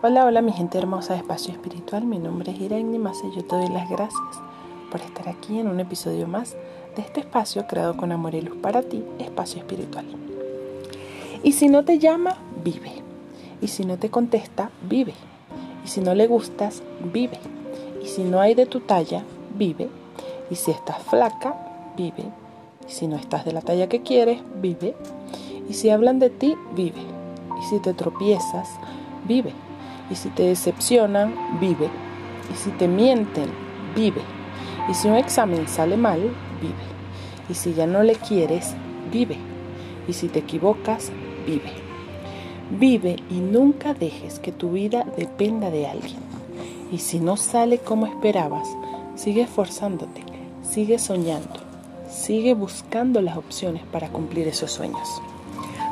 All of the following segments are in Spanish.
Hola, hola mi gente hermosa de Espacio Espiritual, mi nombre es Irene Massa y yo te doy las gracias por estar aquí en un episodio más de este espacio creado con amor y luz para ti, Espacio Espiritual. Y si no te llama, vive. Y si no te contesta, vive. Y si no le gustas, vive. Y si no hay de tu talla, vive. Y si estás flaca, vive. Y si no estás de la talla que quieres, vive. Y si hablan de ti, vive. Y si te tropiezas, vive. Y si te decepcionan, vive. Y si te mienten, vive. Y si un examen sale mal, vive. Y si ya no le quieres, vive. Y si te equivocas, vive. Vive y nunca dejes que tu vida dependa de alguien. Y si no sale como esperabas, sigue esforzándote, sigue soñando, sigue buscando las opciones para cumplir esos sueños.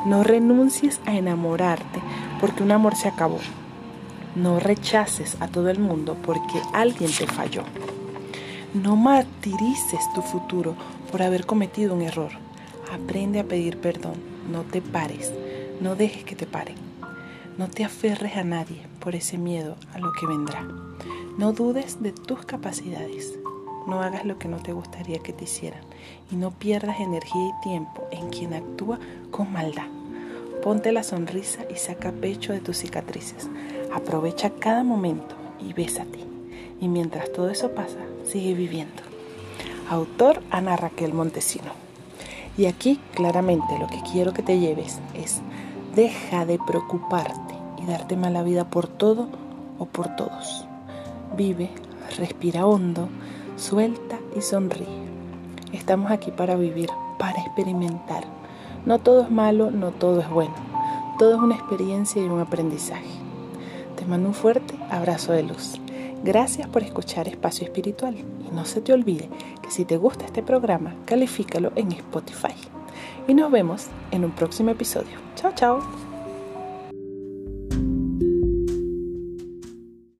No renuncies a enamorarte porque un amor se acabó. No rechaces a todo el mundo porque alguien te falló. No martirices tu futuro por haber cometido un error. Aprende a pedir perdón. No te pares. No dejes que te paren. No te aferres a nadie por ese miedo a lo que vendrá. No dudes de tus capacidades. No hagas lo que no te gustaría que te hicieran. Y no pierdas energía y tiempo en quien actúa con maldad. Ponte la sonrisa y saca pecho de tus cicatrices. Aprovecha cada momento y bésate. Y mientras todo eso pasa, sigue viviendo. Autor Ana Raquel Montesino. Y aquí claramente lo que quiero que te lleves es deja de preocuparte y darte mala vida por todo o por todos. Vive, respira hondo, suelta y sonríe. Estamos aquí para vivir, para experimentar. No todo es malo, no todo es bueno. Todo es una experiencia y un aprendizaje. Te mando un fuerte abrazo de luz. Gracias por escuchar Espacio Espiritual y no se te olvide que si te gusta este programa, califícalo en Spotify. Y nos vemos en un próximo episodio. Chao, chao.